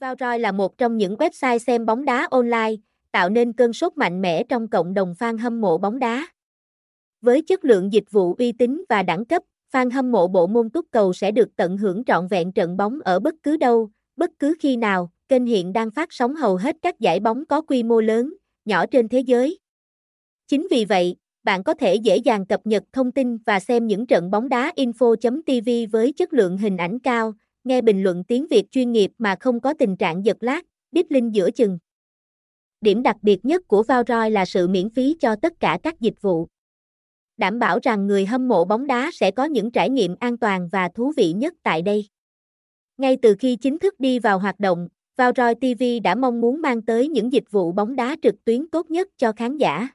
Valroy là một trong những website xem bóng đá online, tạo nên cơn sốt mạnh mẽ trong cộng đồng fan hâm mộ bóng đá. Với chất lượng dịch vụ uy tín và đẳng cấp, fan hâm mộ bộ môn túc cầu sẽ được tận hưởng trọn vẹn trận bóng ở bất cứ đâu, bất cứ khi nào. Kênh hiện đang phát sóng hầu hết các giải bóng có quy mô lớn, nhỏ trên thế giới. Chính vì vậy, bạn có thể dễ dàng cập nhật thông tin và xem những trận bóng đá info.tv với chất lượng hình ảnh cao, nghe bình luận tiếng Việt chuyên nghiệp mà không có tình trạng giật lát, đít linh giữa chừng. Điểm đặc biệt nhất của Valroy là sự miễn phí cho tất cả các dịch vụ. Đảm bảo rằng người hâm mộ bóng đá sẽ có những trải nghiệm an toàn và thú vị nhất tại đây. Ngay từ khi chính thức đi vào hoạt động, Valroy TV đã mong muốn mang tới những dịch vụ bóng đá trực tuyến tốt nhất cho khán giả.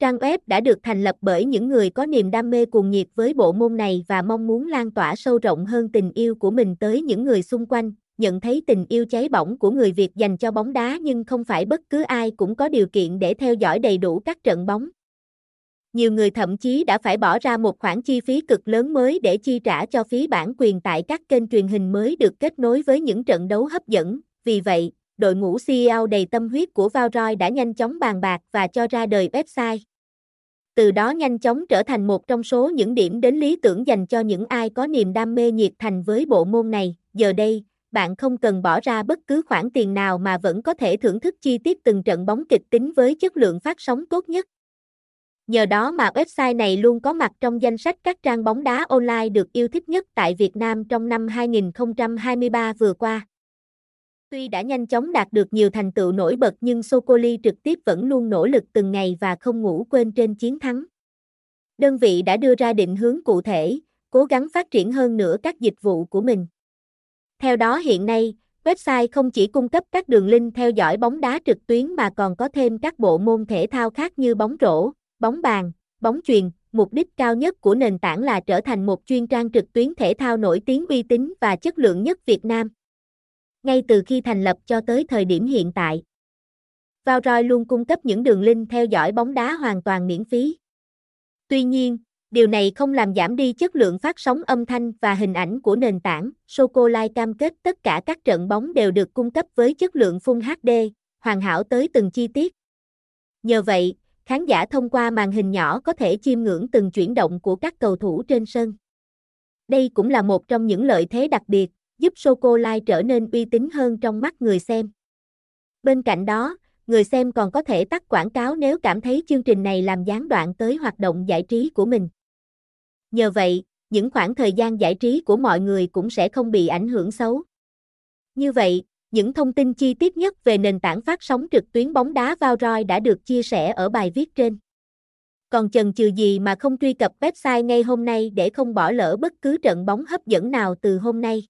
Trang web đã được thành lập bởi những người có niềm đam mê cuồng nhiệt với bộ môn này và mong muốn lan tỏa sâu rộng hơn tình yêu của mình tới những người xung quanh, nhận thấy tình yêu cháy bỏng của người Việt dành cho bóng đá nhưng không phải bất cứ ai cũng có điều kiện để theo dõi đầy đủ các trận bóng. Nhiều người thậm chí đã phải bỏ ra một khoản chi phí cực lớn mới để chi trả cho phí bản quyền tại các kênh truyền hình mới được kết nối với những trận đấu hấp dẫn. Vì vậy, đội ngũ CEO đầy tâm huyết của Valroy đã nhanh chóng bàn bạc và cho ra đời website. Từ đó nhanh chóng trở thành một trong số những điểm đến lý tưởng dành cho những ai có niềm đam mê nhiệt thành với bộ môn này. Giờ đây, bạn không cần bỏ ra bất cứ khoản tiền nào mà vẫn có thể thưởng thức chi tiết từng trận bóng kịch tính với chất lượng phát sóng tốt nhất. Nhờ đó mà website này luôn có mặt trong danh sách các trang bóng đá online được yêu thích nhất tại Việt Nam trong năm 2023 vừa qua. Tuy đã nhanh chóng đạt được nhiều thành tựu nổi bật nhưng Socoli trực tiếp vẫn luôn nỗ lực từng ngày và không ngủ quên trên chiến thắng. Đơn vị đã đưa ra định hướng cụ thể, cố gắng phát triển hơn nữa các dịch vụ của mình. Theo đó hiện nay, website không chỉ cung cấp các đường link theo dõi bóng đá trực tuyến mà còn có thêm các bộ môn thể thao khác như bóng rổ, bóng bàn, bóng chuyền. Mục đích cao nhất của nền tảng là trở thành một chuyên trang trực tuyến thể thao nổi tiếng uy tín và chất lượng nhất Việt Nam ngay từ khi thành lập cho tới thời điểm hiện tại. Valroy luôn cung cấp những đường link theo dõi bóng đá hoàn toàn miễn phí. Tuy nhiên, điều này không làm giảm đi chất lượng phát sóng âm thanh và hình ảnh của nền tảng. Socolai cam kết tất cả các trận bóng đều được cung cấp với chất lượng Full HD, hoàn hảo tới từng chi tiết. Nhờ vậy, khán giả thông qua màn hình nhỏ có thể chiêm ngưỡng từng chuyển động của các cầu thủ trên sân. Đây cũng là một trong những lợi thế đặc biệt giúp Sô-cô-lai trở nên uy tín hơn trong mắt người xem. Bên cạnh đó, người xem còn có thể tắt quảng cáo nếu cảm thấy chương trình này làm gián đoạn tới hoạt động giải trí của mình. Nhờ vậy, những khoảng thời gian giải trí của mọi người cũng sẽ không bị ảnh hưởng xấu. Như vậy, những thông tin chi tiết nhất về nền tảng phát sóng trực tuyến bóng đá Valroy đã được chia sẻ ở bài viết trên. Còn chần chừ gì mà không truy cập website ngay hôm nay để không bỏ lỡ bất cứ trận bóng hấp dẫn nào từ hôm nay.